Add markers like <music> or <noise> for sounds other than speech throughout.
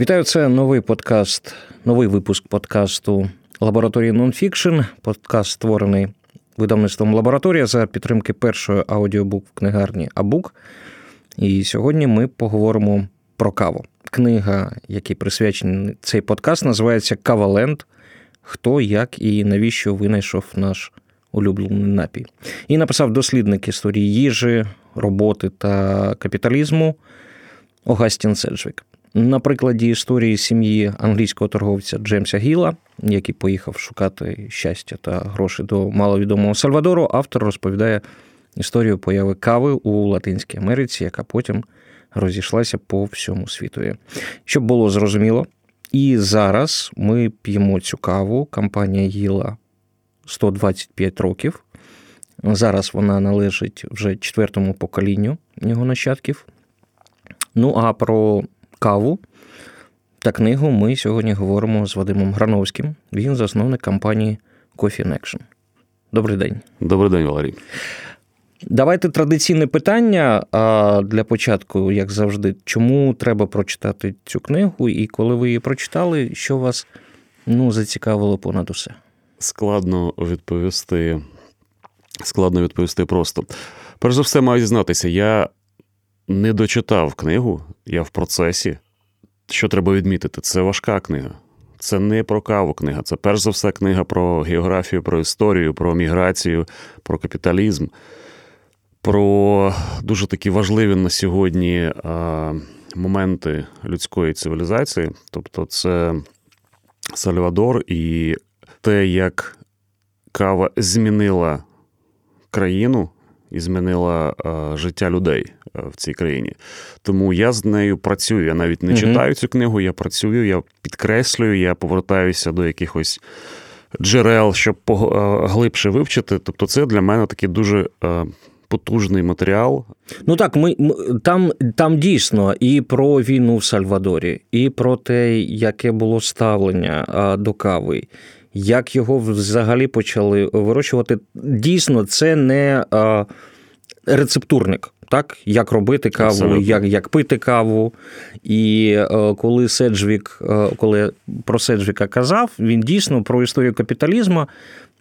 Вітаю, це новий подкаст, новий випуск подкасту Лабораторії Нонфікшн. Подкаст створений видавництвом лабораторія за підтримки першої аудіобук в книгарні Абук. І сьогодні ми поговоримо про каву. Книга, якій присвячений цей подкаст, називається Каваленд. Хто, як і навіщо винайшов наш улюблений напій. І написав дослідник історії їжі, роботи та капіталізму Огастін Седжвік. На прикладі історії сім'ї англійського торговця Джеймса Гіла, який поїхав шукати щастя та гроші до маловідомого Сальвадору, автор розповідає історію появи кави у Латинській Америці, яка потім розійшлася по всьому світу. Щоб було зрозуміло, і зараз ми п'ємо цю каву. Компанія Гіла 125 років. Зараз вона належить вже четвертому поколінню його нащадків. Ну а про каву та книгу ми сьогодні говоримо з Вадимом Грановським. Він засновник компанії Coffee in Action. Добрий день. Добрий день, Валерій. Давайте традиційне питання для початку, як завжди, чому треба прочитати цю книгу, і коли ви її прочитали, що вас ну, зацікавило понад усе? Складно відповісти. Складно відповісти просто. Перш за все, маю дізнатися, я не дочитав книгу, я в процесі. Що треба відмітити? Це важка книга. Це не про каву книга. Це перш за все книга про географію, про історію, про міграцію, про капіталізм, про дуже такі важливі на сьогодні моменти людської цивілізації. Тобто, це Сальвадор і те, як кава змінила країну і змінила е, життя людей е, в цій країні. Тому я з нею працюю. Я навіть не читаю цю книгу, я працюю, я підкреслюю, я повертаюся до якихось джерел, щоб е, глибше вивчити. Тобто, це для мене такий дуже. Потужний матеріал. Ну так, ми там там дійсно і про війну в Сальвадорі, і про те, яке було ставлення до кави, як його взагалі почали вирощувати. Дійсно, це не рецептурник. Так, як робити каву, як як пити каву. І е, коли Седжвік, е, коли про Седжвіка казав, він дійсно про історію капіталізму.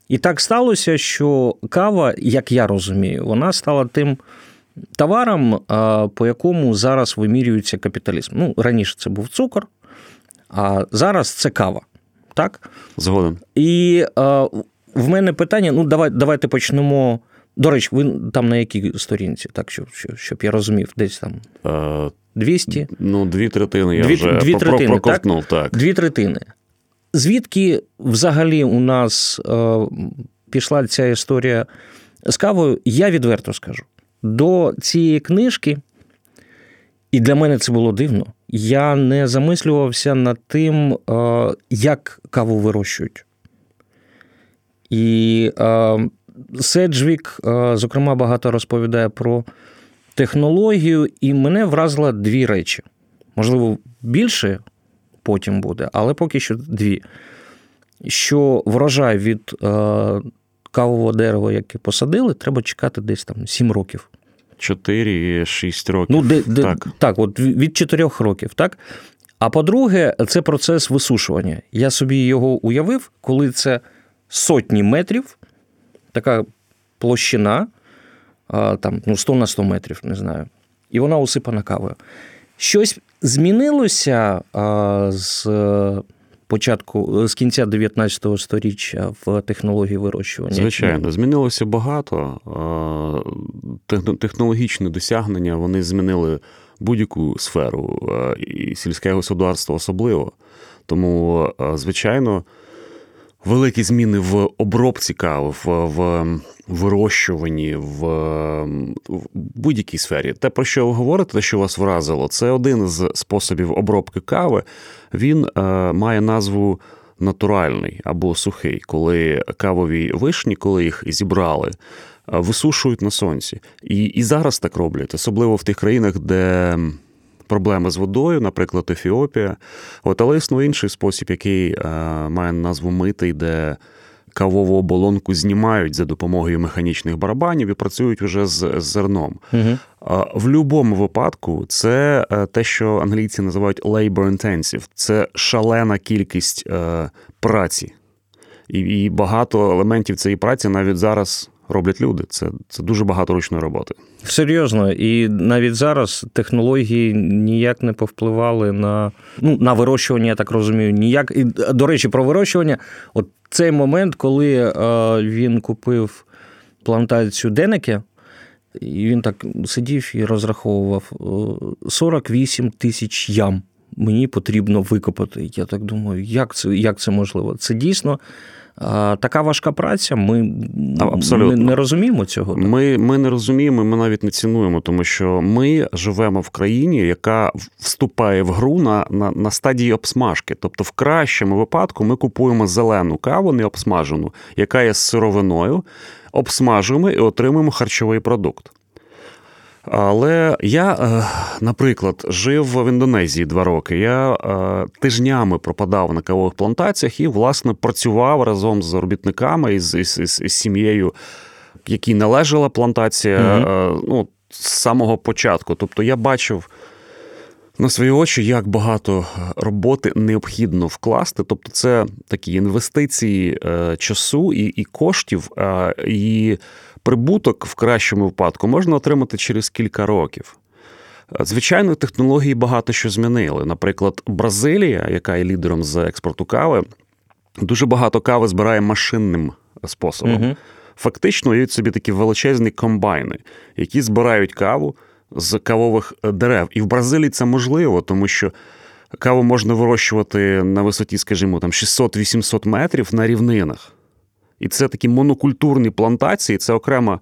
І так сталося, що кава, як я розумію, вона стала тим товаром, е, по якому зараз вимірюється капіталізм. Ну, раніше це був цукор, а зараз це кава так? Згодом. І е, в мене питання: ну, давай, давайте почнемо. До речі, ви там на якій сторінці, так, щоб щоб я розумів, десь там 200? Е, ну, дві третини я дві, вже дві третини, проковтнув, так? так. Дві третини. Звідки взагалі у нас е, пішла ця історія з кавою, я відверто скажу. До цієї книжки, і для мене це було дивно я не замислювався над тим, е, як каву вирощують. І е, Седжвік, е, зокрема, багато розповідає про технологію, і мене вразило дві речі. Можливо, більше потім буде, але поки що дві. Що врожай від кавового дерева, яке посадили, треба чекати десь там 7 років. 4-6 років. Ну, де, де, так. так, от від 4 років, так? А по-друге, це процес висушування. Я собі його уявив, коли це сотні метрів, така площина, там, ну, 100 на 100 метрів, не знаю, і вона усипана кавою. Щось змінилося з початку з кінця 19 століття в технології вирощування? Звичайно, змінилося багато. Технологічні досягнення вони змінили будь-яку сферу, і сільське господарство особливо. Тому, звичайно, великі зміни в обробці кави, в, в вирощуванні, в, в будь-якій сфері. Те, про що ви говорите, те, що вас вразило, це один з способів обробки кави. Він е, має назву натуральний або сухий, коли кавові вишні, коли їх зібрали. Висушують на сонці. І і зараз так роблять, особливо в тих країнах, де проблеми з водою, наприклад, Ефіопія. От, Але існує інший спосіб, який е, має назву митий, де кавову оболонку знімають за допомогою механічних барабанів і працюють вже з, з зерном. Угу. в будь-якому випадку це е, те, що англійці називають labor intensive. Це шалена кількість е, праці. І багато елементів цієї праці навіть зараз роблять люди. Це це дуже багато ручної роботи. Серйозно, і навіть зараз технології ніяк не повпливали на ну, на вирощування, я так розумію. Ніяк. І, До речі, про вирощування. От цей момент, коли е, він купив плантацію Денеке, і він так сидів і розраховував 48 е, тисяч ям. Мені потрібно викопати. Я так думаю, як це як це можливо? Це дійсно така важка праця. Ми Абсолютно. не, розуміємо цього. Ми ми не розуміємо, ми навіть не цінуємо, тому що ми живемо в країні, яка вступає в гру на, на, на стадії обсмажки. Тобто, в кращому випадку ми купуємо зелену каву, не обсмажену, яка є з сировиною, обсмажуємо і отримуємо харчовий продукт. Але я, е, наприклад, жив в Індонезії два роки. Я е, тижнями пропадав на кавових плантаціях і, власне, працював разом з робітниками і з, з, з, з сім'єю, якій належала плантація mm ну, з самого початку. Тобто я бачив. На свої очі, як багато роботи необхідно вкласти. Тобто, це такі інвестиції часу і і коштів, і прибуток в кращому випадку можна отримати через кілька років. Звичайно, технології багато що змінили. Наприклад, Бразилія, яка є лідером з експорту кави, дуже багато кави збирає машинним способом. Угу. Фактично, є собі такі величезні комбайни, які збирають каву з кавових дерев. І в Бразилії це можливо, тому що каву можна вирощувати на висоті, скажімо, там 600-800 метрів на рівнинах. І це такі монокультурні плантації, це окрема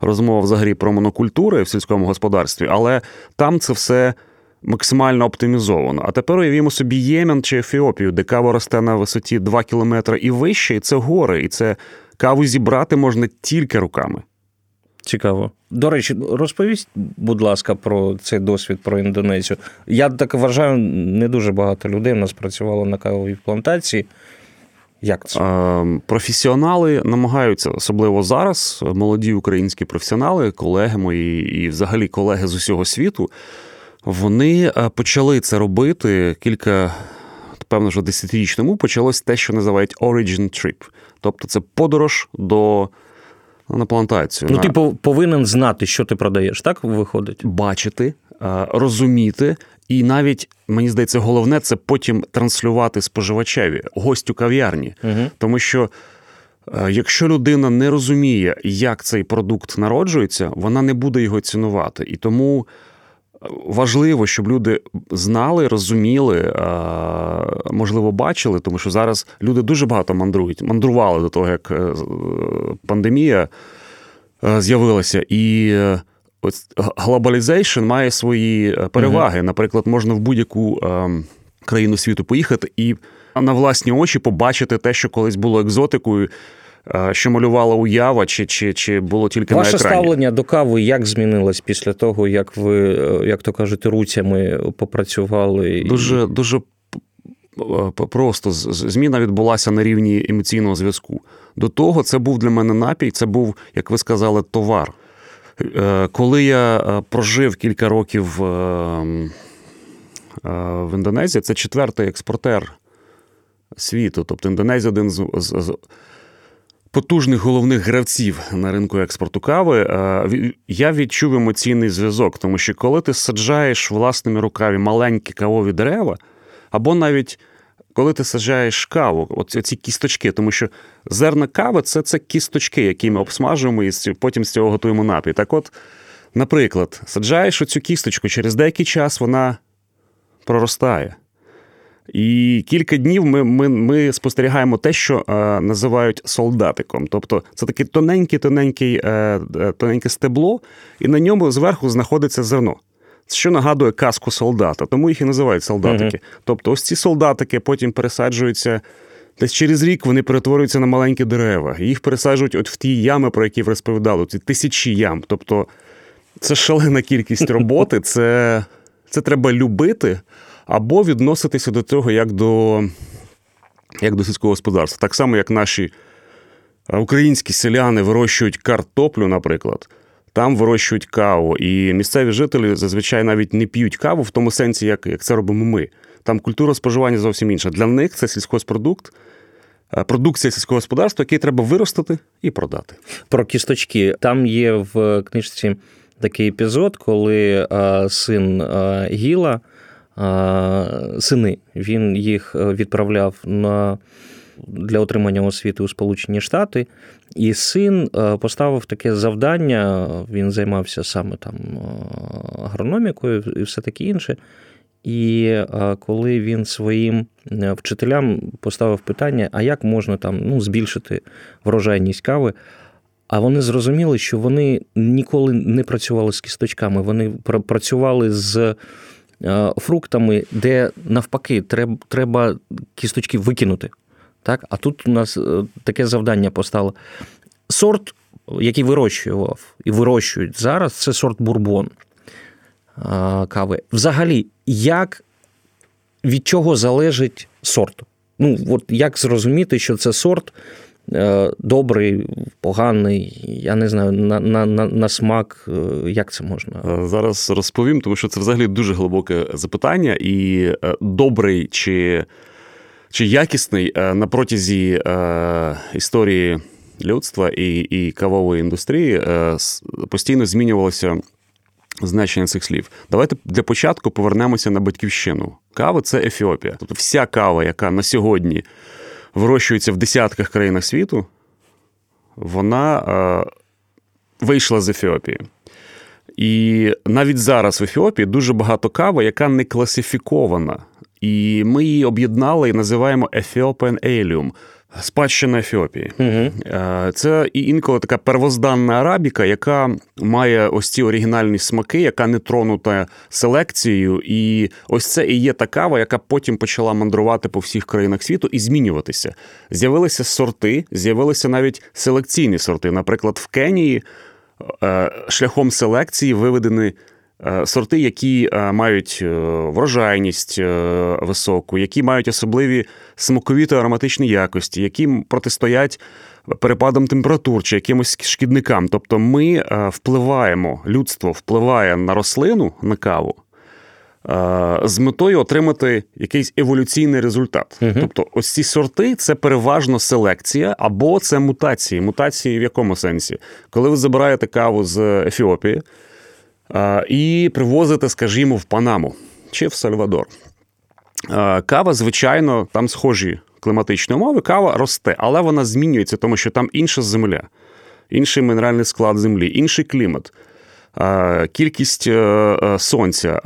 розмова взагалі про монокультури в сільському господарстві, але там це все максимально оптимізовано. А тепер уявімо собі Ємен чи Ефіопію, де кава росте на висоті 2 кілометри і вище, і це гори, і це каву зібрати можна тільки руками. Цікаво. До речі, розповість, будь ласка, про цей досвід про Індонезію. Я так вважаю, не дуже багато людей в нас працювало на кавовій плантації. Як це? Ем, професіонали намагаються, особливо зараз, молоді українські професіонали, колеги мої і взагалі колеги з усього світу, вони е, почали це робити кілька, певно, вже десятиріч тому почалось те, що називають Origin Trip. Тобто це подорож до на плантацію. Ну, ти повинен знати, що ти продаєш, так виходить? Бачити, розуміти, і навіть мені здається, головне це потім транслювати споживачеві, гостю кав'ярні. Угу. Тому що е, якщо людина не розуміє, як цей продукт народжується, вона не буде його цінувати. І тому е, важливо, щоб люди знали, розуміли, е, можливо, бачили, тому що зараз люди дуже багато мандрують, мандрували до того, як пандемія з'явилася. І ось globalization має свої е, переваги. Наприклад, можна в будь-яку е, країну світу поїхати і на власні очі побачити те, що колись було екзотикою. Е, що малювала уява, чи чи, чи було тільки Ваше на екрані? Ваше ставлення до кави як змінилось після того, як ви, як то кажете, руцями попрацювали? Дуже дуже просто зміна відбулася на рівні емоційного зв'язку. До того це був для мене напій, це був, як ви сказали, товар. Е, коли я е, прожив кілька років е, в Індонезії, це четвертий експортер світу. Тобто Індонезія один з, потужних головних гравців на ринку експорту кави. Я відчув емоційний зв'язок, тому що коли ти саджаєш власними руками маленькі кавові дерева, або навіть коли ти саджаєш каву, оці ці кісточки, тому що зерна кави це це кісточки, які ми обсмажуємо і потім з цього готуємо напій. Так от, наприклад, саджаєш оцю кісточку, через деякий час вона проростає. І кілька днів ми ми, ми спостерігаємо те, що е, називають солдатиком. Тобто це таке тоненьке-тоненьке е, тоненьке стебло, і на ньому зверху знаходиться зерно що нагадує казку солдата, тому їх і називають солдатики. uh Тобто, ось ці солдатики потім пересаджуються. Десь через рік вони перетворюються на маленькі дерева. Їх пересаджують от в ті ями, про які ви розповідали, ці тисячі ям. Тобто це шалена кількість роботи, <laughs> це це треба любити або відноситися до цього як до як до сільського господарства. Так само, як наші українські селяни вирощують картоплю, наприклад. Там вирощують каву, і місцеві жителі зазвичай навіть не п'ють каву в тому сенсі, як як це робимо ми. Там культура споживання зовсім інша. Для них це сільськогоспродукт, е, продукція сільського господарства, який треба виростити і продати. Про кісточки. Там є в книжці такий епізод, коли а, син а, Гіла, сини, він їх відправляв на. Для отримання освіти у Сполучені Штати, і син поставив таке завдання. Він займався саме там агрономікою і все таке інше. І коли він своїм вчителям поставив питання, а як можна там ну, збільшити врожайність кави, а вони зрозуміли, що вони ніколи не працювали з кісточками, вони працювали з фруктами, де навпаки треба кісточки викинути. Так? А тут у нас е, таке завдання постало. Сорт, який вирощував і вирощують зараз, це сорт бурбон кави. Взагалі, як від чого залежить сорт? Ну, от як зрозуміти, що це сорт е, добрий, поганий, я не знаю, на на, на, на смак, е, як це можна? Зараз розповім, тому що це взагалі дуже глибоке запитання, і добрий чи чи якісний на протязі історії людства і і кавової індустрії постійно змінювалося значення цих слів. Давайте для початку повернемося на батьківщину. Кава це Ефіопія. Тобто вся кава, яка на сьогодні вирощується в десятках країнах світу, вона е, вийшла з Ефіопії. І навіть зараз в Ефіопії дуже багато кави, яка не класифікована. І ми її об'єднали і називаємо Ethiopian Allium – Спадщина Ефіопії. Угу. Це інколи така первозданна арабіка, яка має ось ці оригінальні смаки, яка не тронута селекцією. І ось це і є та кава, яка потім почала мандрувати по всіх країнах світу і змінюватися. З'явилися сорти, з'явилися навіть селекційні сорти. Наприклад, в Кенії е, шляхом селекції виведені сорти, які е, мають е, врожайність високу, які мають особливі смакові та ароматичні якості, які протистоять перепадам температур чи якимось шкідникам. Тобто ми впливаємо, людство впливає на рослину на каву. З метою отримати якийсь еволюційний результат. uh Тобто, ось ці сорти це переважно селекція або це мутації. Мутації в якому сенсі? Коли ви забираєте каву з Ефіопії, і привозити, скажімо, в Панаму чи в Сальвадор. Кава, звичайно, там схожі кліматичні умови, кава росте, але вона змінюється, тому що там інша земля, інший мінеральний склад землі, інший клімат. Кількість е, е, сонця,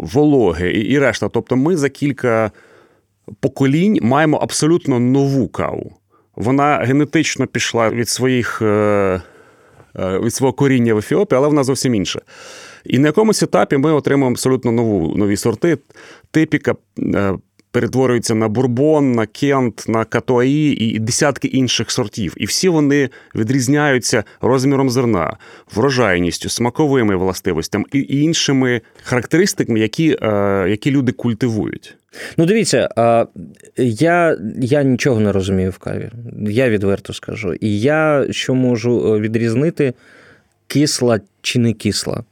вологи і решта. Тобто, ми за кілька поколінь маємо абсолютно нову каву. Вона генетично пішла від своїх е, Е, від свого коріння в Ефіопії, але вона зовсім інша. І на якомусь етапі ми отримуємо абсолютно нову нові сорти. Типіка е, перетворюється на бурбон, на кент, на катуаї і десятки інших сортів. І всі вони відрізняються розміром зерна, врожайністю, смаковими властивостями і іншими характеристиками, які, е, які люди культивують. Ну, дивіться, я я нічого не розумію в каві. Я відверто скажу. І я що можу відрізнити кисла чи не кисла.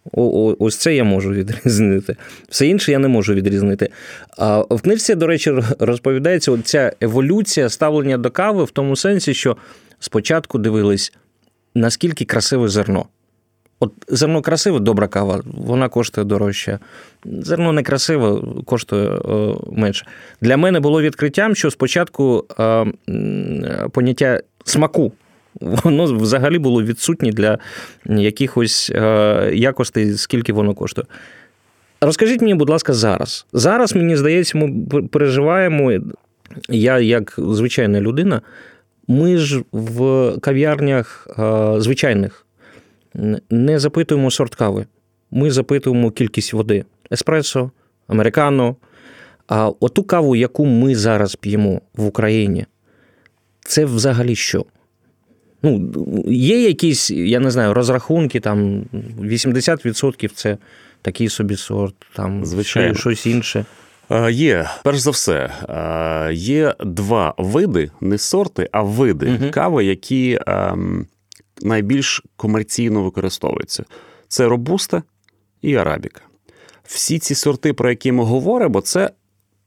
Ось це я можу <laughs> відрізнити. Все інше я не можу відрізнити. В книжці, до речі, розповідається ця еволюція ставлення до кави в тому сенсі, що спочатку дивились, наскільки красиве зерно. От зерно красиве, добра кава, вона коштує дорожче. Зерно некрасиве, коштує о, менше. Для мене було відкриттям, що спочатку о, поняття смаку воно взагалі було відсутнє для якихось е, якостей, скільки воно коштує. Розкажіть мені, будь ласка, зараз. Зараз, мені здається, ми переживаємо. Я, як звичайна людина, ми ж в кав'ярнях е, звичайних не запитуємо сорт кави. Ми запитуємо кількість води: еспресо, американо. А оту каву, яку ми зараз п'ємо в Україні, це взагалі що? Ну, Є якісь, я не знаю, розрахунки, там 80% це такий собі сорт, там Звичайно. щось інше. Є, перш за все, є два види, не сорти, а види угу. кави, які ем, найбільш комерційно використовуються: це робуста і арабіка. Всі ці сорти, про які ми говоримо, це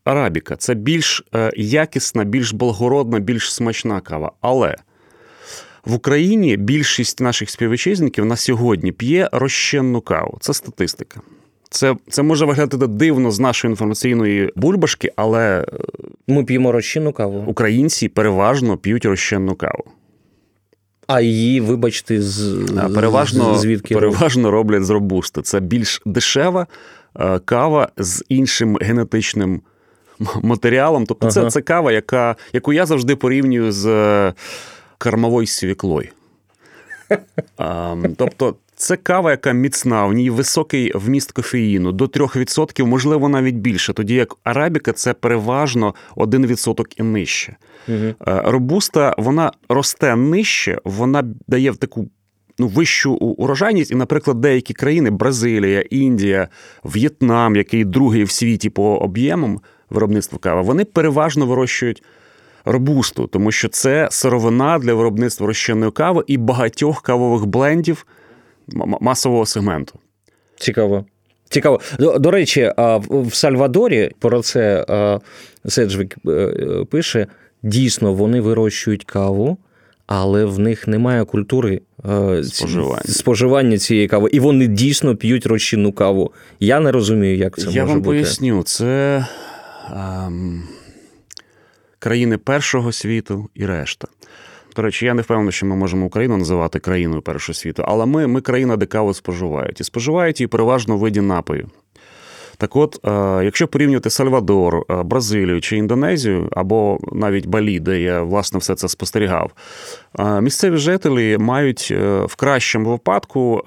арабіка, це більш е, якісна, більш благородна, більш смачна кава. Але в Україні більшість наших співвітчизників на сьогодні п'є розчинну каву. Це статистика. Це це може виглядати дивно з нашої інформаційної бульбашки, але е, ми п'ємо розчинну каву. Українці переважно п'ють розчинну каву. А її, вибачте, з переважно звідки переважно роблять з робусти. Це більш дешева е, кава з іншим генетичним матеріалом. Тобто, ага. це це кава, яка, яку я завжди порівнюю з е, кормовою свіклою. Тобто, це кава, яка міцна, в ній високий вміст кофеїну до 3%, можливо, навіть більше. Тоді як арабіка це переважно 1% і нижче. Угу. Робуста вона росте нижче, вона дає в таку ну, вищу урожайність. І, наприклад, деякі країни Бразилія, Індія, В'єтнам, який другий в світі по об'ємам виробництва кави, вони переважно вирощують. Робусту, тому що це сировина для виробництва розчинної кави і багатьох кавових блендів масового сегменту. Цікаво. Цікаво. До, до речі, в Сальвадорі про це Седжвік е, пише: дійсно, вони вирощують каву, але в них немає культури е, споживання споживання цієї кави. І вони дійсно п'ють розчинну каву. Я не розумію, як це Я може бути. Я вам поясню, це ем, країни першого світу і решта. До речі, я не впевнений, що ми можемо Україну називати країною першого світу, але ми ми країна, де каву споживають. І споживають її переважно в виді напою. Так от, е, якщо порівнювати Сальвадор, е, Бразилію чи Індонезію, або навіть Балі, де я власне все це спостерігав, е, місцеві жителі мають в кращому випадку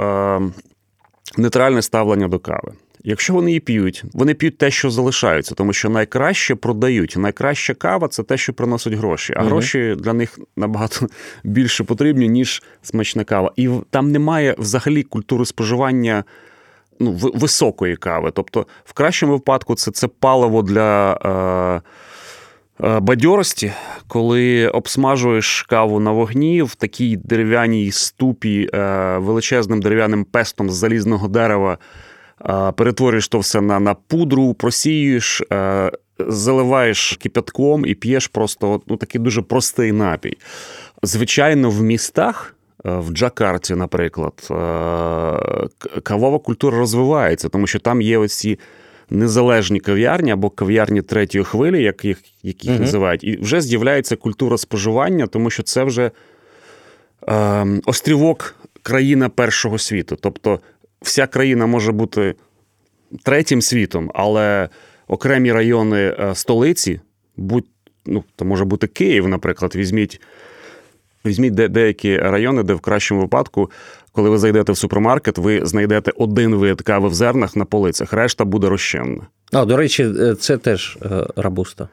нейтральне ставлення до кави. Якщо вони її п'ють, вони п'ють те, що залишаються, тому що найкраще продають. Найкраща кава це те, що приносить гроші. А угу. гроші для них набагато <laughs> більше потрібні, ніж смачна кава. І там немає взагалі культури споживання ну, високої кави. Тобто, в кращому випадку, це це паливо для. Е, е Бадьорості, коли обсмажуєш каву на вогні в такій дерев'яній ступі е, величезним дерев'яним пестом з залізного дерева перетворюєш то все на на пудру, просіюєш, заливаєш кипятком і п'єш просто ну, такий дуже простий напій. Звичайно, в містах. В Джакарті, наприклад, кавова культура розвивається, тому що там є оці незалежні кав'ярні або кав'ярні третьої хвилі, як їх які їх uh називають, і вже з'являється культура споживання, тому що це вже е, острівок країна першого світу. Тобто вся країна може бути третім світом, але окремі райони е, столиці, будь, ну, то може бути Київ, наприклад, візьміть. Візьміть де, деякі райони, де в кращому випадку, коли ви зайдете в супермаркет, ви знайдете один вид кави в зернах на полицях, решта буде розчинна. А, до речі, е, це теж е, рабуста.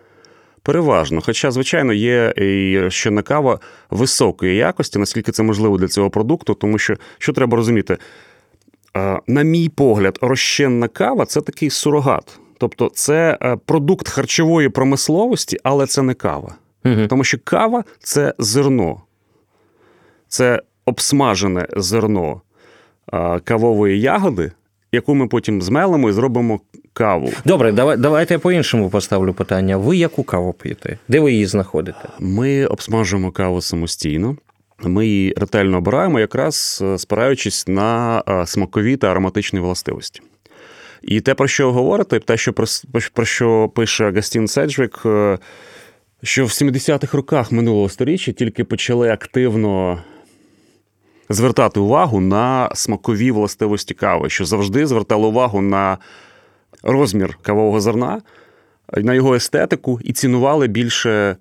Переважно. Хоча, звичайно, є і розчинна кава високої якості, наскільки це можливо для цього продукту, тому що що треба розуміти, на мій погляд, розчинна кава це такий сурогат. Тобто, це е, продукт харчової промисловості, але це не кава. Угу. Тому що кава це зерно, це обсмажене зерно кавової ягоди, яку ми потім змелимо і зробимо каву. Добре, давай, давайте я по-іншому поставлю питання. Ви яку каву п'єте? Де ви її знаходите? Ми обсмажуємо каву самостійно. Ми її ретельно обираємо, якраз е, спираючись на е, смакові та ароматичні властивості. І те, про що говорите, те, що про що пише Гастін Седжвік, е, що в 70-х роках минулого століття тільки почали активно звертати увагу на смакові властивості кави, що завжди звертали увагу на розмір кавового зерна, на його естетику і цінували більше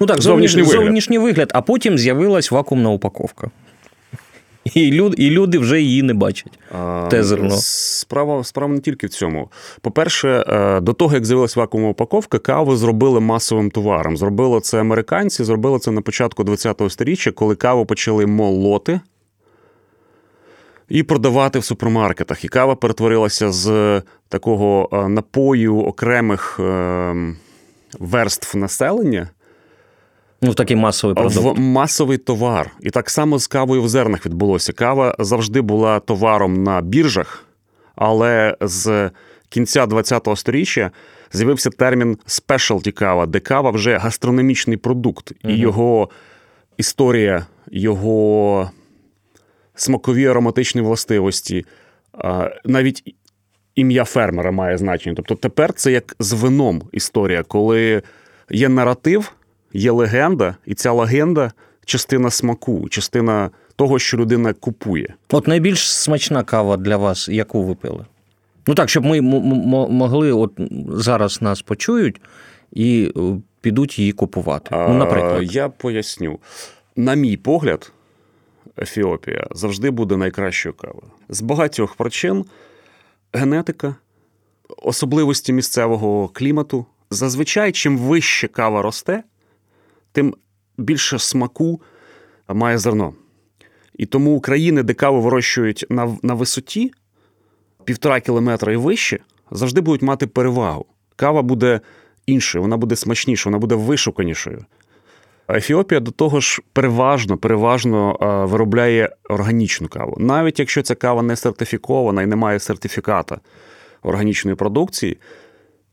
Ну так, зовнішній вигляд. зовнішній вигляд, а потім з'явилась вакуумна упаковка. І люди і люди вже її не бачать. Те зерно. Справа справа не тільки в цьому. По-перше, е, до того, як з'явилася вакуумна упаковка, каву зробили масовим товаром. Зробили це американці, зробили це на початку ХХ століття, коли каву почали молоти і продавати в супермаркетах. І кава перетворилася з такого е, напою окремих ем, верств населення Ну, такий масовий продукт. В масовий товар. І так само з кавою в зернах відбулося. Кава завжди була товаром на біржах, але з кінця ХХ століття з'явився термін specialty кава, де кава вже гастрономічний продукт, і його історія, його смакові ароматичні властивості, навіть ім'я фермера має значення. Тобто тепер це як з вином історія, коли є наратив, є легенда, і ця легенда частина смаку, частина того, що людина купує. От найбільш смачна кава для вас, яку ви пили? Ну так, щоб ми могли, от зараз нас почують і е, підуть її купувати. Ну, наприклад. Я поясню. На мій погляд, Ефіопія завжди буде найкращою кавою. З багатьох причин генетика, особливості місцевого клімату. Зазвичай, чим вище кава росте, тим більше смаку має зерно. І тому країни, де каву вирощують на на висоті півтора кілометра і вище, завжди будуть мати перевагу. Кава буде іншою, вона буде смачнішою, вона буде вишуканішою. Ефіопія до того ж переважно переважно виробляє органічну каву. Навіть якщо ця кава не сертифікована і не має сертифіката органічної продукції,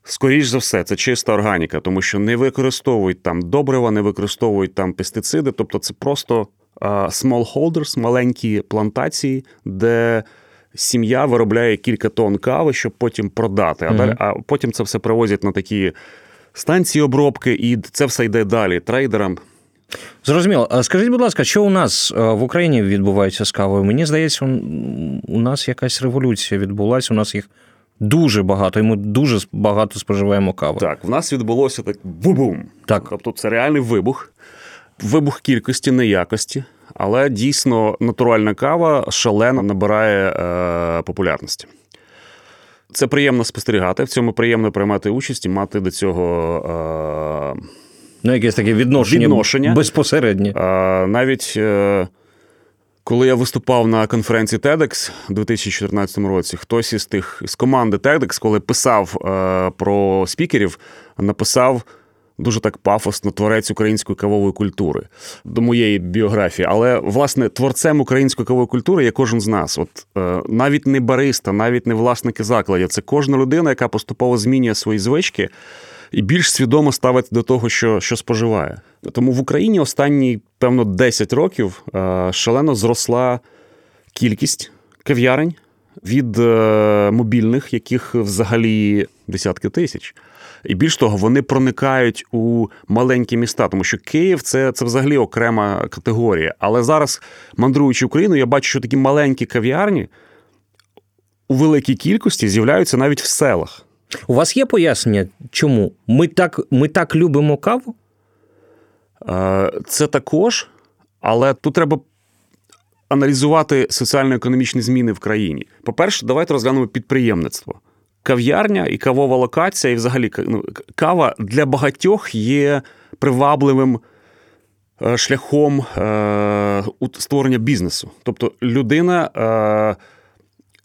скоріш за все, це чиста органіка, тому що не використовують там добрива, не використовують там пестициди. Тобто це просто smallholders, маленькі плантації, де сім'я виробляє кілька тонн кави, щоб потім продати. А, далі, а потім це все привозять на такі станції обробки, і це все йде далі трейдерам. Зрозуміло. Скажіть, будь ласка, що у нас в Україні відбувається з кавою? Мені здається, у нас якась революція відбулася. У нас їх дуже багато, і ми дуже багато споживаємо кави. Так, в нас відбулося так бу-бум. Так. Тобто це реальний вибух, вибух кількості, не якості. Але дійсно натуральна кава шалено набирає е, популярності. Це приємно спостерігати, в цьому приємно приймати участь і мати до цього. Е, Ну, якесь таке відношення, відношення. безпосереднє. Е, навіть е, коли я виступав на конференції TEDx у 2014 році, хтось із тих з команди TEDx, коли писав е, про спікерів, написав дуже так пафосно творець української кавової культури до моєї біографії. Але власне творцем української кавової культури є кожен з нас. От е, навіть не бариста, навіть не власники закладів. Це кожна людина, яка поступово змінює свої звички. І більш свідомо ставить до того, що що споживає. Тому в Україні останні, певно, 10 років е, шалено зросла кількість кав'ярень від е, мобільних, яких взагалі десятки тисяч. І більш того, вони проникають у маленькі міста, тому що Київ це це взагалі окрема категорія. Але зараз, мандруючи Україну, я бачу, що такі маленькі кав'ярні у великій кількості з'являються навіть в селах. У вас є пояснення, чому? Ми так, Ми так любимо каву? Е, це також, але тут треба. Аналізувати соціально-економічні зміни в країні. По-перше, давайте розглянемо підприємництво кав'ярня і кавова локація, і взагалі ну, кава для багатьох є привабливим е, шляхом е, створення бізнесу. Тобто людина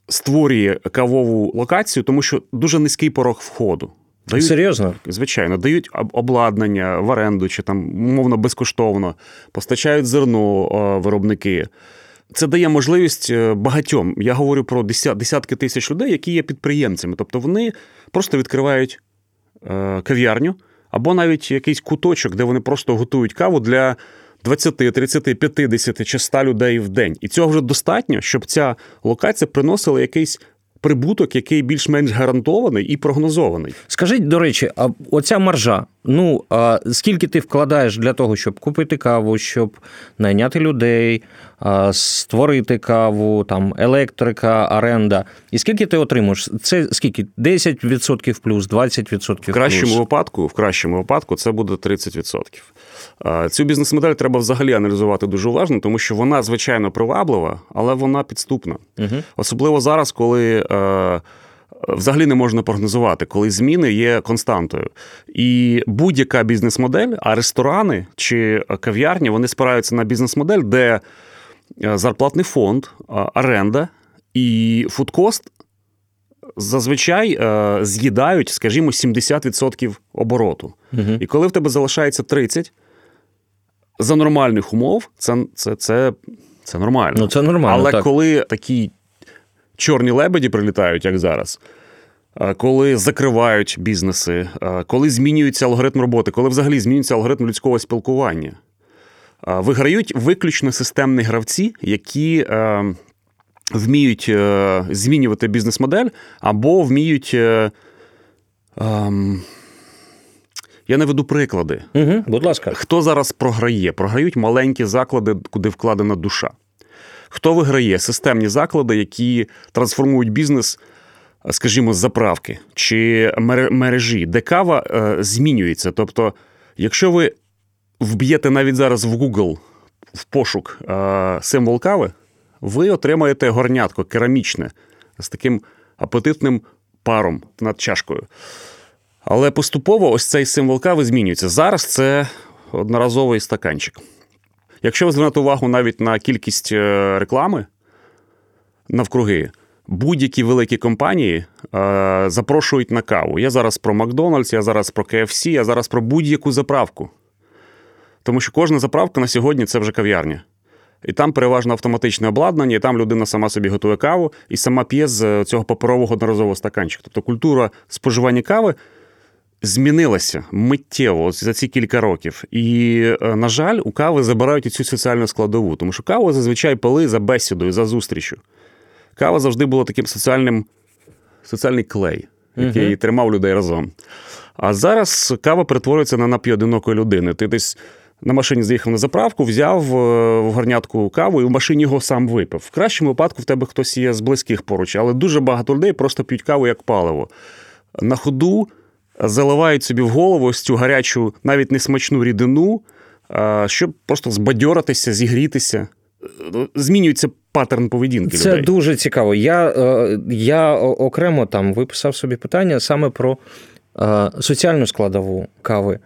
створює кавову локацію, тому що дуже низький порог входу. Дають, Серйозно? Звичайно, дають обладнання в оренду чи там умовно безкоштовно, постачають зерно виробники. Це дає можливість е, багатьом. Я говорю про десятки тисяч людей, які є підприємцями. Тобто вони просто відкривають е, кав'ярню або навіть якийсь куточок, де вони просто готують каву для 20, 30, 50 чи 100 людей в день. І цього вже достатньо, щоб ця локація приносила якийсь прибуток, який більш-менш гарантований і прогнозований. Скажіть, до речі, а оця маржа, ну а скільки ти вкладаєш для того, щоб купити каву, щоб найняти людей, створити каву, там електрика, оренда. І скільки ти отримуєш? Це скільки? 10% плюс, 20% плюс? В кращому випадку, в кращому випадку, це буде 30%. Цю бізнес-модель треба взагалі аналізувати дуже уважно, тому що вона, звичайно, приваблива, але вона підступна. Угу. Особливо зараз, коли. Е, взагалі не можна прогнозувати, коли зміни є константою. І будь-яка бізнес-модель, а ресторани чи кав'ярні вони спираються на бізнес-модель, де е, зарплатний фонд, оренда і фудкост зазвичай е, з'їдають, скажімо, 70% обороту. Угу. І коли в тебе залишається 30%, за нормальних умов це це, це, це нормально. Ну, це нормально. Але так. коли такі чорні лебеді прилітають, як зараз, коли закривають бізнеси, коли змінюється алгоритм роботи, коли взагалі змінюється алгоритм людського спілкування, виграють виключно системні гравці, які вміють е, змінювати бізнес-модель або вміють. Я не веду приклади. Угу, Будь ласка. Хто зараз програє? Програють маленькі заклади, куди вкладена душа. Хто виграє? Системні заклади, які трансформують бізнес, скажімо, з заправки чи мережі, де кава е, змінюється. Тобто, якщо ви вб'єте навіть зараз в Google в пошук е, символ кави, ви отримаєте горнятко керамічне з таким апетитним паром над чашкою. Але поступово ось цей символ кави змінюється. Зараз це одноразовий стаканчик. Якщо ви звернете увагу навіть на кількість е, реклами навкруги, будь-які великі компанії е, запрошують на каву. Я зараз про Макдональдс, я зараз про KFC, я зараз про будь-яку заправку. Тому що кожна заправка на сьогодні це вже кав'ярня. І там переважно автоматичне обладнання, і там людина сама собі готує каву і сама п'є з цього паперового одноразового стаканчика. Тобто культура споживання кави змінилася миттєво за ці кілька років. І, е, на жаль, у кави забирають цю соціальну складову, тому що каву зазвичай пили за бесідою, за зустрічю. Кава завжди була таким соціальним соціальний клей, який uh тримав людей разом. А зараз кава перетворюється на напій одинокої людини. Ти десь на машині заїхав на заправку, взяв е, в горнятку каву і в машині його сам випив. В кращому випадку в тебе хтось є з близьких поруч, але дуже багато людей просто п'ють каву як паливо. На ходу заливають собі в голову ось цю гарячу, навіть несмачну рідину, щоб просто збадьоритися, зігрітися. Змінюється паттерн поведінки. Це людей. дуже цікаво. Я е, я окремо там виписав собі питання саме про е, соціальну складову кави.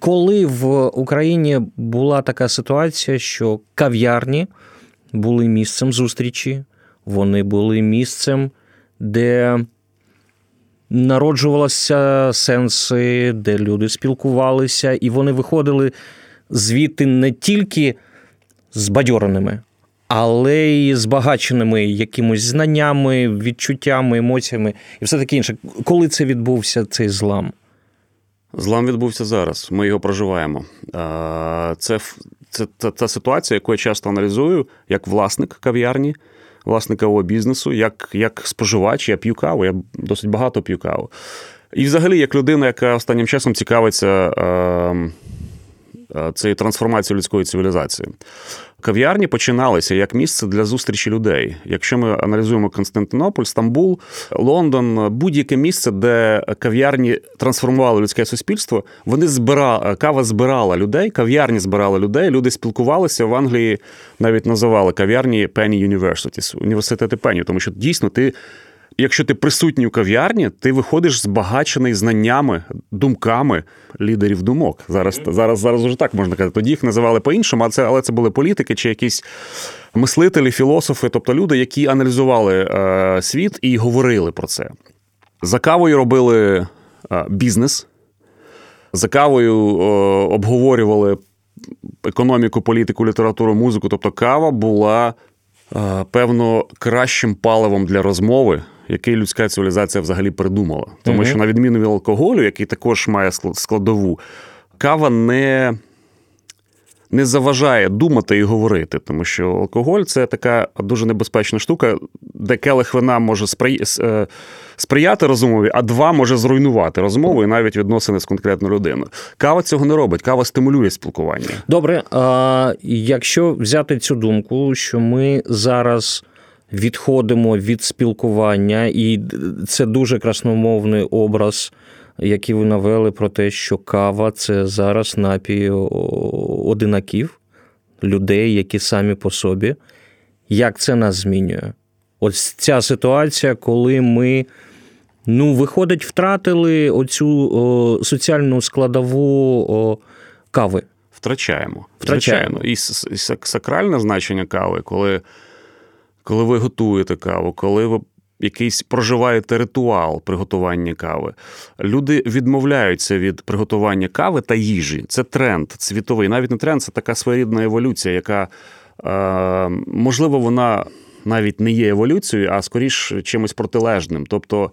Коли в Україні була така ситуація, що кав'ярні були місцем зустрічі, вони були місцем, де народжувалися сенси, де люди спілкувалися, і вони виходили звідти не тільки збадьореними, але й збагаченими якимось знаннями, відчуттями, емоціями і все таке інше. Коли це відбувся цей злам? Злам відбувся зараз. Ми його проживаємо. Це це та, та ситуація, яку я часто аналізую як власник кав'ярні, власник кавового бізнесу, як як споживач, я п'ю каву, я досить багато п'ю каву. І взагалі, як людина, яка останнім часом цікавиться е, цією трансформацією людської цивілізації. Кав'ярні починалися як місце для зустрічі людей. Якщо ми аналізуємо Константинополь, Стамбул, Лондон, будь-яке місце, де кав'ярні трансформували людське суспільство, вони збирали, кава збирала людей, кав'ярні збирали людей, люди спілкувалися в Англії, навіть називали кав'ярні Penny Universities, університети Пенні, тому що дійсно ти якщо ти присутній у кав'ярні, ти виходиш збагачений знаннями, думками лідерів думок. Зараз зараз, зараз уже так можна казати. Тоді їх називали по-іншому, а це, але це були політики чи якісь мислителі, філософи, тобто люди, які аналізували е, світ і говорили про це. За кавою робили е, бізнес, за кавою е, обговорювали економіку, політику, літературу, музику. Тобто кава була. Е, певно, кращим паливом для розмови, який людська цивілізація взагалі придумала. Тому угу. що, на відміну від алкоголю, який також має складову, кава не не заважає думати і говорити, тому що алкоголь це така дуже небезпечна штука, де келих вина може е, сприяти розумові, а два може зруйнувати розмову і навіть відносини з конкретною людиною. Кава цього не робить, кава стимулює спілкування. Добре, а якщо взяти цю думку, що ми зараз відходимо від спілкування, і це дуже красномовний образ, який ви навели про те, що кава це зараз напій одинаків, людей, які самі по собі. Як це нас змінює? Ось ця ситуація, коли ми. Ну, виходить, втратили оцю о, соціальну складову о, кави. Втрачаємо. Втрачаємо. І сакральне значення кави, коли коли ви готуєте каву, коли ви якийсь проживаєте ритуал приготування кави. Люди відмовляються від приготування кави та їжі. Це тренд світовий. Навіть не тренд, це така своєрідна еволюція, яка е, можливо вона навіть не є еволюцією, а скоріш чимось протилежним. Тобто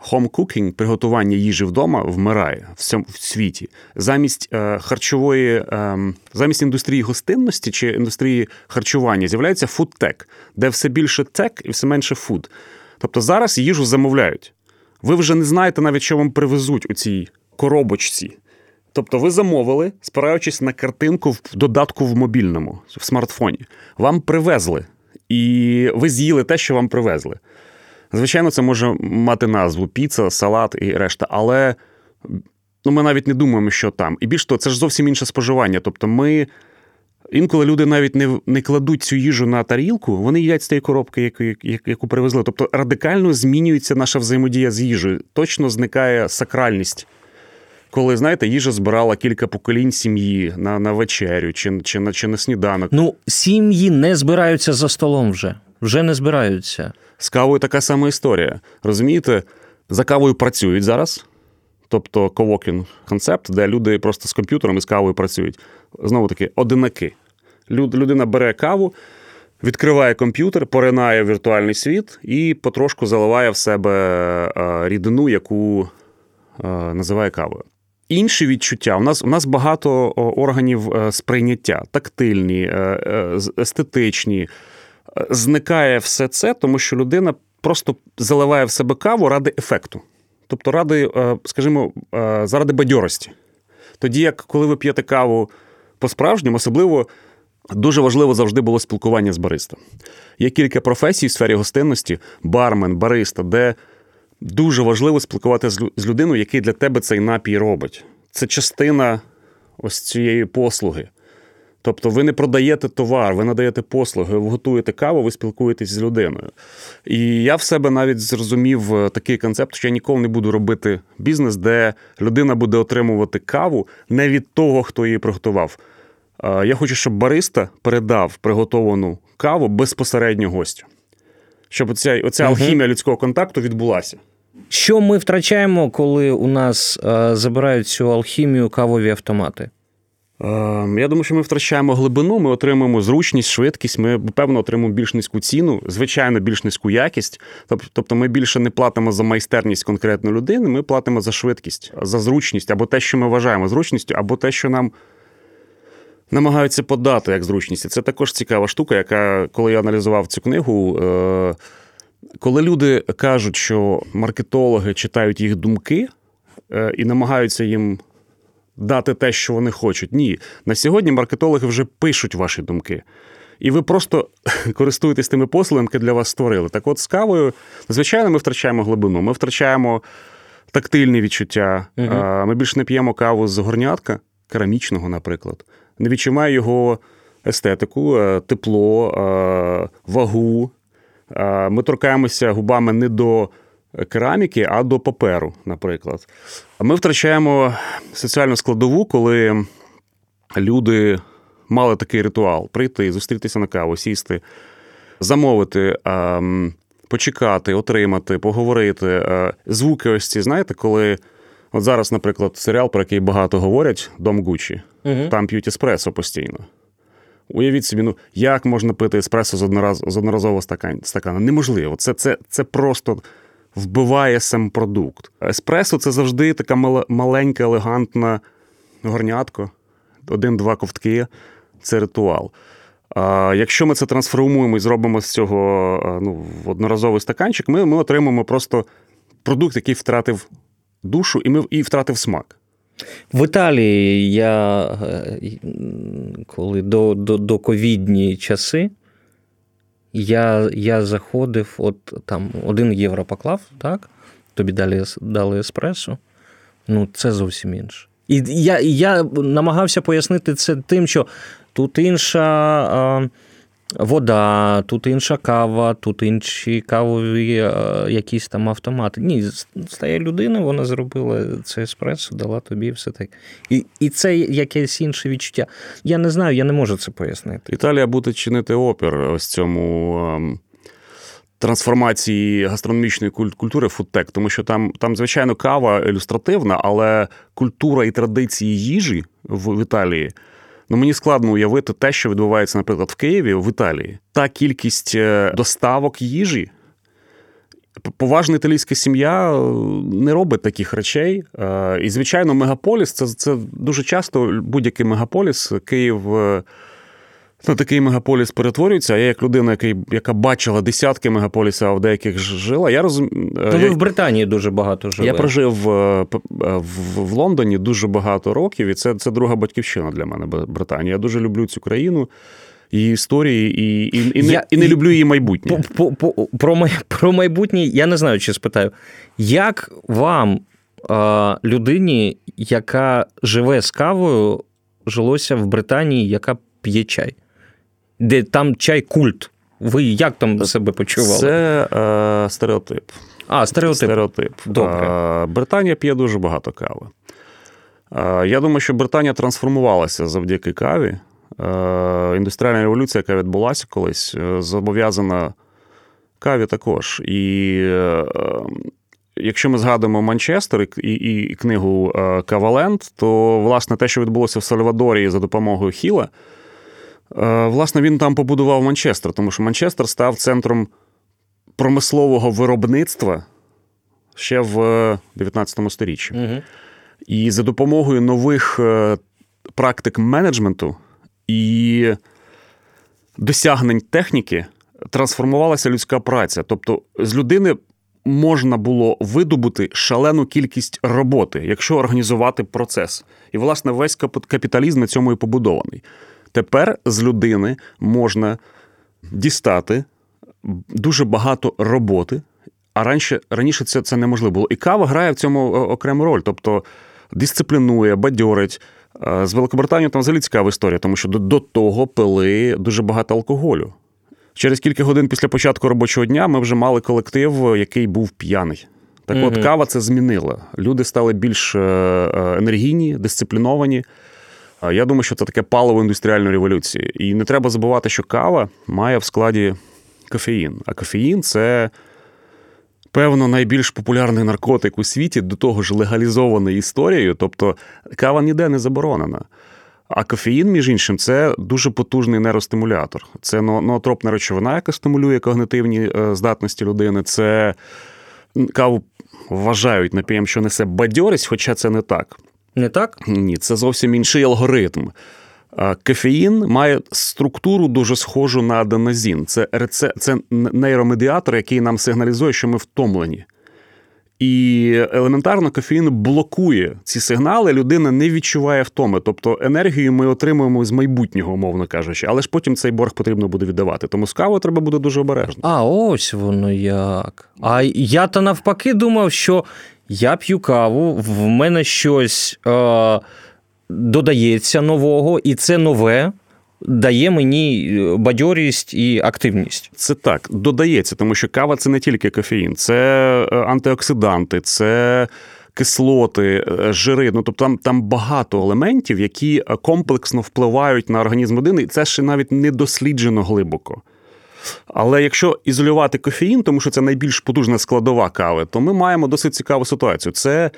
home cooking, приготування їжі вдома вмирає в цьому в світі. Замість е, харчової, е, замість індустрії гостинності чи індустрії харчування з'являється foodtech, де все більше tech і все менше food. Тобто зараз їжу замовляють. Ви вже не знаєте навіть, що вам привезуть у цій коробочці. Тобто ви замовили, спираючись на картинку в додатку в мобільному, в смартфоні. Вам привезли, і ви з'їли те, що вам привезли. Звичайно, це може мати назву піца, салат і решта, але ну, ми навіть не думаємо, що там. І більш того, це ж зовсім інше споживання. Тобто, ми інколи люди навіть не не кладуть цю їжу на тарілку, вони їдять з тієї коробки, яку, яку привезли. Тобто радикально змінюється наша взаємодія з їжею. Точно зникає сакральність. Коли, знаєте, їжа збирала кілька поколінь сім'ї на на вечерю чи чи, на чи на сніданок. Ну, сім'ї не збираються за столом вже. Вже не збираються. З кавою така сама історія. Розумієте, за кавою працюють зараз. Тобто ковокін концепт, де люди просто з комп'ютером і з кавою працюють. Знову таки, одинаки. Людина бере каву, відкриває комп'ютер, поринає в віртуальний світ і потрошку заливає в себе е, рідину, яку е, називає кавою. Інші відчуття. У нас у нас багато органів е, сприйняття: тактильні, естетичні зникає все це, тому що людина просто заливає в себе каву ради ефекту. Тобто, ради, е, скажімо, е, заради бадьорості. Тоді, як коли ви п'єте каву по-справжньому, особливо дуже важливо завжди було спілкування з бариста. Є кілька професій в сфері гостинності: бармен, бариста, де дуже важливо спілкуватися з людиною, який для тебе цей напій робить. Це частина ось цієї послуги. Тобто ви не продаєте товар, ви надаєте послуги, ви готуєте каву, ви спілкуєтесь з людиною. І я в себе навіть зрозумів е, такий концепт, що я ніколи не буду робити бізнес, де людина буде отримувати каву не від того, хто її приготував. Я хочу, щоб бариста передав приготовану каву безпосередньо гостю. Щоб оця, оця угу. алхімія людського контакту відбулася. Що ми втрачаємо, коли у нас е, забирають цю алхімію кавові автомати? Ем, я думаю, що ми втрачаємо глибину, ми отримуємо зручність, швидкість. Ми певно отримуємо більш низьку ціну, звичайно, більш низьку якість. Тобто, ми більше не платимо за майстерність конкретної людини, ми платимо за швидкість, за зручність або те, що ми вважаємо зручністю, або те, що нам намагаються подати як зручність. Це також цікава штука, яка, коли я аналізував цю книгу. Е, коли люди кажуть, що маркетологи читають їх думки е, і намагаються їм дати те, що вони хочуть. Ні. На сьогодні маркетологи вже пишуть ваші думки. І ви просто <laughs> користуєтесь тими послугами, які для вас створили. Так от з кавою, звичайно, ми втрачаємо глибину, ми втрачаємо тактильні відчуття. Угу. Ми більше не п'ємо каву з горнятка, керамічного, наприклад. Не відчуваємо його естетику, е, тепло, е, вагу. Ми торкаємося губами не до кераміки, а до паперу, наприклад. Ми втрачаємо соціальну складову, коли люди мали такий ритуал: прийти, зустрітися на каву, сісти, замовити. Почекати, отримати, поговорити. Е, звуки ось ці, знаєте, коли от зараз, наприклад, серіал, про який багато говорять, Дом Гучі, угу. там п'ють еспресо постійно. Уявіть собі, ну як можна пити еспресо з однораз, з одноразового стакана? Неможливо. Це, це, Це просто вбиває сам продукт. Еспресо це завжди така маленька, елегантна горнятко, один-два ковтки це ритуал. А Якщо ми це трансформуємо і зробимо з цього ну, одноразовий стаканчик, ми ми отримаємо просто продукт, який втратив душу і ми, і втратив смак. В Італії я е, коли до до, до ковідні часи я я заходив, от там один євро поклав, так? Тобі дали дали еспресо. Ну, це зовсім інше. І я я намагався пояснити це тим, що тут інша вода, тут інша кава, тут інші кавові е, якісь там автомати. Ні, стає людина, вона зробила це еспресо, дала тобі все так. І і це якесь інше відчуття. Я не знаю, я не можу це пояснити. Італія буде чинити опір ось цьому ем, трансформації гастрономічної культури фудтек, тому що там, там, звичайно, кава ілюстративна, але культура і традиції їжі в Італії. Ну, мені складно уявити те, що відбувається, наприклад, в Києві, в Італії. Та кількість е, доставок їжі. Поважна італійська сім'я е, не робить таких речей. Е, і, звичайно, мегаполіс це це дуже часто будь-який мегаполіс, Київ на такий мегаполіс перетворюється. А я, як людина, який, яка бачила десятки мегаполісів, а в деяких жила, я розумію. То ви в Британії дуже багато жили. Я прожив е, в, в Лондоні дуже багато років, і це це друга батьківщина для мене. Британія. Я дуже люблю цю країну. Її історії, і і, і, я, не, і не люблю її майбутнє. По, по, по, Про <laughs> про майбутнє я не знаю, чи спитаю. Як вам, людині, яка живе з кавою, жилося в Британії, яка п'є чай? Де там чай культ. Ви як там себе почували? Це е, стереотип. А, стереотип. Стереотип. Добре. Е, Британія п'є дуже багато кави. Е, я думаю, що Британія трансформувалася завдяки каві. Е, індустріальна революція, яка відбулася колись, е, зобов'язана каві також. І е, якщо ми згадуємо Манчестер і, і, і книгу е, Каваленд, то власне те, що відбулося в Сальвадорі за допомогою Хіла. Е, власне, він там побудував Манчестер, тому що Манчестер став центром промислового виробництва ще в 19 сторіччі. Угу. І за допомогою нових е, практик менеджменту і досягнень техніки трансформувалася людська праця. Тобто з людини можна було видобути шалену кількість роботи, якщо організувати процес. І, власне, весь капіталізм на цьому і побудований. Тепер з людини можна дістати дуже багато роботи, а раніше раніше це це неможливо було. І кава грає в цьому окрему роль, тобто дисциплінує, бадьорить. З Великобританією там взагалі цікава історія, тому що до, до того пили дуже багато алкоголю. Через кілька годин після початку робочого дня ми вже мали колектив, який був п'яний. Так mm-hmm. от кава це змінила. Люди стали більш е, е, енергійні, дисципліновані. Я думаю, що це таке паливо індустріальної революції. І не треба забувати, що кава має в складі кофеїн. А кофеїн це, певно, найбільш популярний наркотик у світі, до того ж легалізований історією. Тобто кава ніде не заборонена. А кофеїн, між іншим, це дуже потужний нейростимулятор. Це ноотропна речовина, яка стимулює когнитивні е, здатності людини. Це каву вважають напієм, що несе бадьорість, хоча це не так. Не так? Ні, це зовсім інший алгоритм. Кофеїн має структуру дуже схожу на аденозін. Це це нейромедіатор, який нам сигналізує, що ми втомлені. І елементарно кофеїн блокує ці сигнали, людина не відчуває втоми. Тобто енергію ми отримуємо з майбутнього, умовно кажучи, але ж потім цей борг потрібно буде віддавати. Тому з кавою треба буде дуже обережно. А ось воно як. А я то навпаки думав, що я п'ю каву, в мене щось е, додається нового, і це нове. Дає мені е, бадьорість і активність. Це так, додається, тому що кава це не тільки кофеїн, це е, антиоксиданти, це кислоти, е, жири. Ну тобто там там багато елементів, які комплексно впливають на організм людини, і це ще навіть не досліджено глибоко. Але якщо ізолювати кофеїн, тому що це найбільш потужна складова кави, то ми маємо досить цікаву ситуацію. Це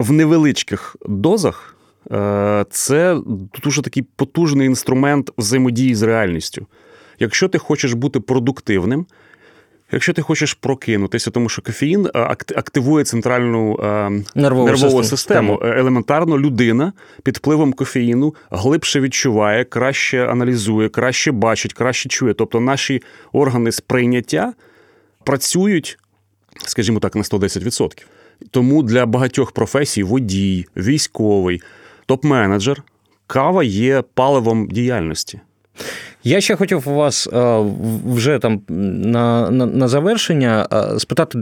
в невеличких дозах е, це дуже такий потужний інструмент взаємодії з реальністю. Якщо ти хочеш бути продуктивним, Якщо ти хочеш прокинутися, тому що кофеїн е, активує центральну е, нервову, нервову систему. систему. Елементарно, людина під впливом кофеїну глибше відчуває, краще аналізує, краще бачить, краще чує. Тобто наші органи сприйняття працюють, скажімо так, на 110%. Тому для багатьох професій водій, військовий, топ-менеджер, кава є паливом діяльності. Я ще хотів у вас е, вже там на, на, на завершення е, спитати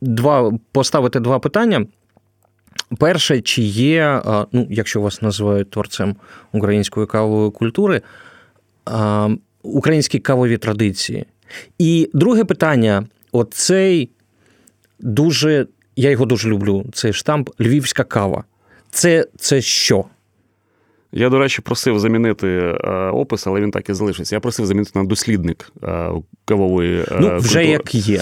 два, поставити два питання. Перше, чи є, е, ну, якщо вас називають творцем української кавової культури, українські кавові традиції. І друге питання: оцей дуже, я його дуже люблю, цей штамп Львівська кава. Це, Це що? Я, до речі, просив замінити е, опис, але він так і залишився. Я просив замінити на дослідник е, кавової е, Ну, вже культури. як є.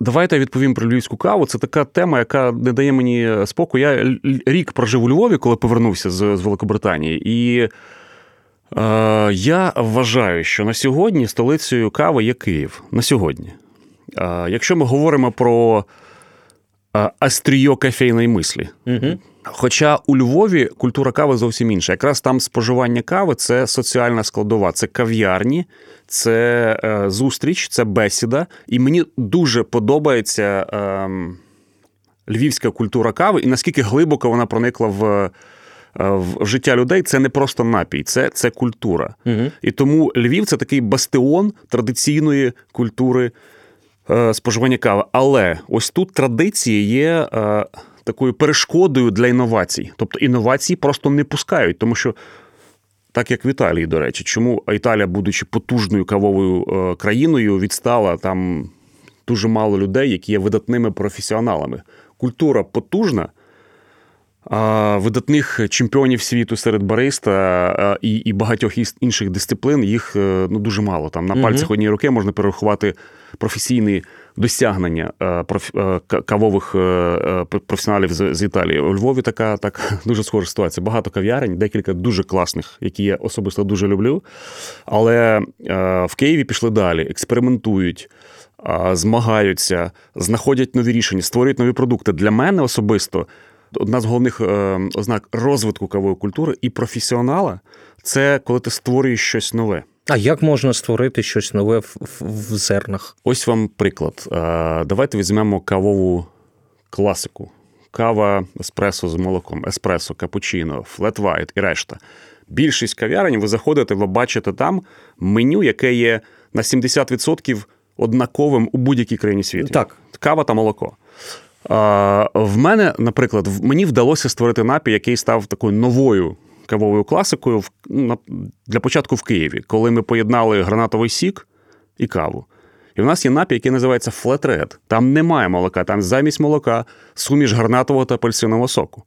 Давайте я відповім про львівську каву. Це така тема, яка не дає мені спокою. Я рік прожив у Львові, коли повернувся з, з Великобританії. І е, я вважаю, що на сьогодні столицею кави є Київ. На сьогодні. Е, якщо ми говоримо про е, астрійо кофейної мислі, Угу. Хоча у Львові культура кави зовсім інша. Якраз там споживання кави це соціальна складова, це кав'ярні, це е, зустріч, це бесіда. І мені дуже подобається е, львівська культура кави, і наскільки глибоко вона проникла в, е, в життя людей. Це не просто напій, це, це культура. Угу. І тому Львів це такий бастіон традиційної культури е, споживання кави. Але ось тут традиції є е, такою перешкодою для інновацій. Тобто інновації просто не пускають, тому що. Так як в Італії, до речі, чому Італія, будучи потужною кавовою е, країною, відстала там дуже мало людей, які є видатними професіоналами. Культура потужна, видатних чемпіонів світу серед бариста і, і багатьох інших дисциплин їх е, ну, дуже мало. Там на пальцях однієї руки можна перерахувати професійні досягнення е, проф- е, кавових професіоналів з, з Італії. У Львові така так <laughs> дуже схожа ситуація. Багато кав'ярень, декілька дуже класних, які я особисто дуже люблю. Але в Києві пішли далі, експериментують. Змагаються, знаходять нові рішення, створюють нові продукти. Для мене особисто одна з головних е, ознак розвитку кавової культури і професіонала це коли ти створюєш щось нове. А як можна створити щось нове в, в, в зернах? Ось вам приклад. Е, Давайте візьмемо кавову класику. Кава еспресо з молоком, еспресо, капучино, флет вайт і решта. Більшість кав'ярень ви заходите, ви бачите там меню, яке є на 70% однаковим у будь-якій країні світу. Так. Кава та молоко. В мене, наприклад, мені вдалося створити напій, який став такою новою кавовою класикою для початку в Києві, коли ми поєднали гранатовий сік і каву. І в нас є напій, який називається Flat Red. Там немає молока, там замість молока суміш гранатового та апельсинового соку.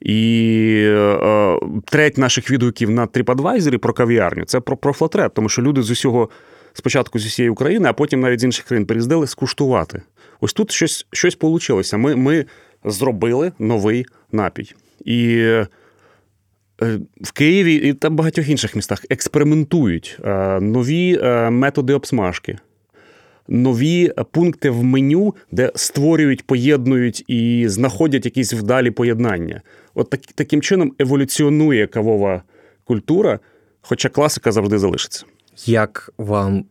І е, треть наших відгуків на TripAdvisor про кав'ярню це про, про Flat Red, тому що люди з усього, спочатку з усієї України, а потім навіть з інших країн приїздили скуштувати. Ось тут щось щось вийшло. Ми, ми зробили новий напій. І е, в Києві і та багатьох інших містах експериментують е, нові е, методи обсмажки, нові пункти в меню, де створюють, поєднують і знаходять якісь вдалі поєднання. От так, таким чином еволюціонує кавова культура, хоча класика завжди залишиться. Як вам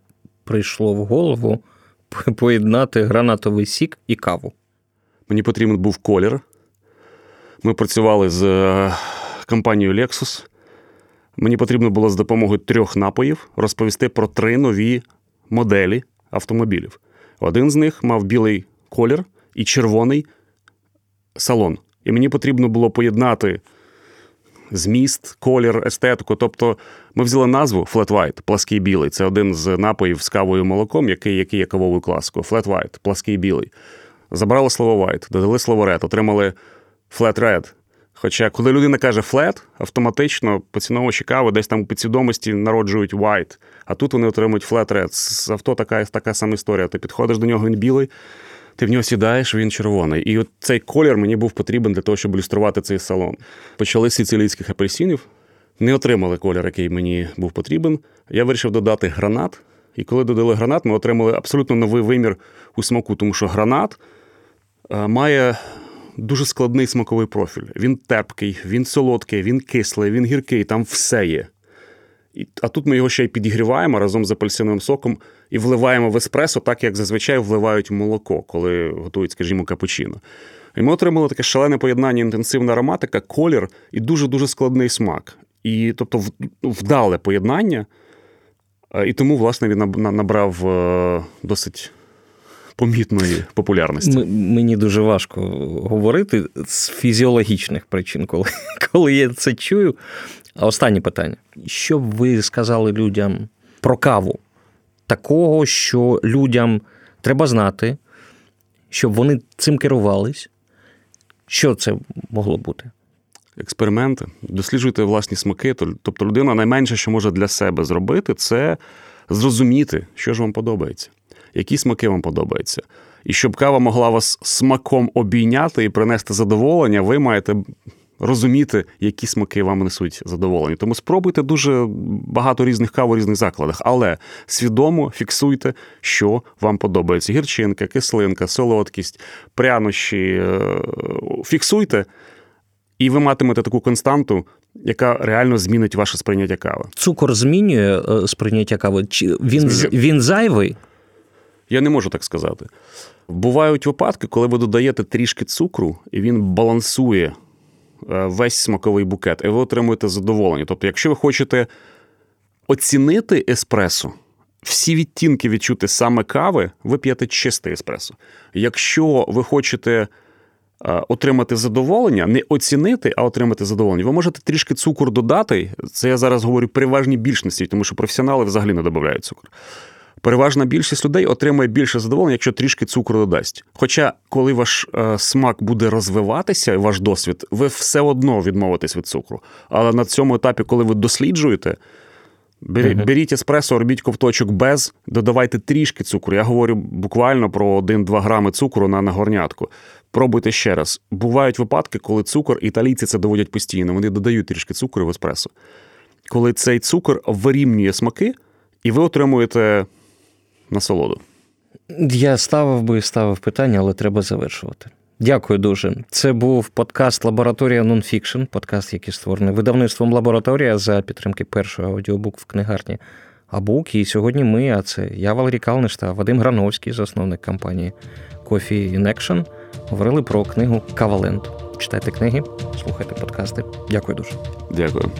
прийшло в голову поєднати гранатовий сік і каву? Мені потрібен був колір. Ми працювали з е, компанією Lexus. Мені потрібно було з допомогою трьох напоїв розповісти про три нові моделі автомобілів. Один з них мав білий колір і червоний салон. І мені потрібно було поєднати зміст, колір, естетику. Тобто ми взяли назву Flat White, плаский білий. Це один з напоїв з кавою і молоком, який, який є кавовою класикою. Flat White, плаский білий. Забрали слово white, додали слово red, отримали flat red. Хоча, коли людина каже flat, автоматично поціновувачі кави десь там у підсвідомості народжують white, а тут вони отримують flat red. З авто така, така сама історія. Ти підходиш до нього, він білий, ти в нього сідаєш, він червоний. І от цей колір мені був потрібен для того, щоб ілюструвати цей салон. Почали з сицилійських апельсинів, не отримали колір, який мені був потрібен. Я вирішив додати гранат. І коли додали гранат, ми отримали абсолютно новий вимір у смаку, тому що гранат е, має дуже складний смаковий профіль. Він терпкий, він солодкий, він кислий, він гіркий, там все є. А тут ми його ще й підігріваємо разом з апельсиновим соком і вливаємо в еспресо, так як зазвичай вливають молоко, коли готують, скажімо, капучино. І ми отримали таке шалене поєднання, інтенсивна ароматика, колір і дуже-дуже складний смак. І тобто вдале поєднання. Е, І тому, власне, він набрав е, досить помітної популярності. М- мені дуже важко говорити з фізіологічних причин, коли, <laughs> коли я це чую. А останнє питання: що б ви сказали людям про каву? Такого, що людям треба знати, щоб вони цим керувались? Що це могло бути? Експерименти, досліджуйте власні смаки. Тобто, людина найменше, що може для себе зробити, це зрозуміти, що ж вам подобається, які смаки вам подобаються. І щоб кава могла вас смаком обійняти і принести задоволення, ви маєте розуміти, які смаки вам несуть задоволення. Тому спробуйте дуже багато різних кав у різних закладах, але свідомо фіксуйте, що вам подобається: гірчинка, кислинка, солодкість, прянощі. Е, фіксуйте, і ви матимете таку константу. Яка реально змінить ваше сприйняття кави. Цукор змінює е, сприйняття кави? Чи він він зайвий? Я не можу так сказати. Бувають випадки, коли ви додаєте трішки цукру, і він балансує Е, весь смаковий букет, і ви отримуєте задоволення. Тобто, якщо ви хочете оцінити еспресо, всі відтінки відчути саме кави, ви п'єте чистий еспресо. Якщо ви хочете отримати задоволення, не оцінити, а отримати задоволення, ви можете трішки цукор додати. Це я зараз говорю переважній більшості, тому що професіонали взагалі не додають цукор переважна більшість людей отримає більше задоволення, якщо трішки цукру додасть. Хоча, коли ваш е, смак буде розвиватися, ваш досвід, ви все одно відмовитесь від цукру. Але на цьому етапі, коли ви досліджуєте, беріть, беріть еспресо, робіть ковточок без, додавайте трішки цукру. Я говорю буквально про 1-2 грами цукру на нагорнятку. Пробуйте ще раз. Бувають випадки, коли цукор, італійці це доводять постійно. Вони додають трішки цукру в еспресо. Коли цей цукор вирівнює смаки, і ви отримуєте насолоду. Я ставив би і ставив питання, але треба завершувати. Дякую дуже. Це був подкаст Лабораторія Нонфікшн, подкаст, який створений видавництвом лабораторія за підтримки першої аудіокнигарні Абук. І сьогодні ми, а це я Валерій Калниш та Вадим Грановський, засновник компанії Coffee in Action, говорили про книгу Кавалент. Читайте книги, слухайте подкасти. Дякую дуже. Дякую.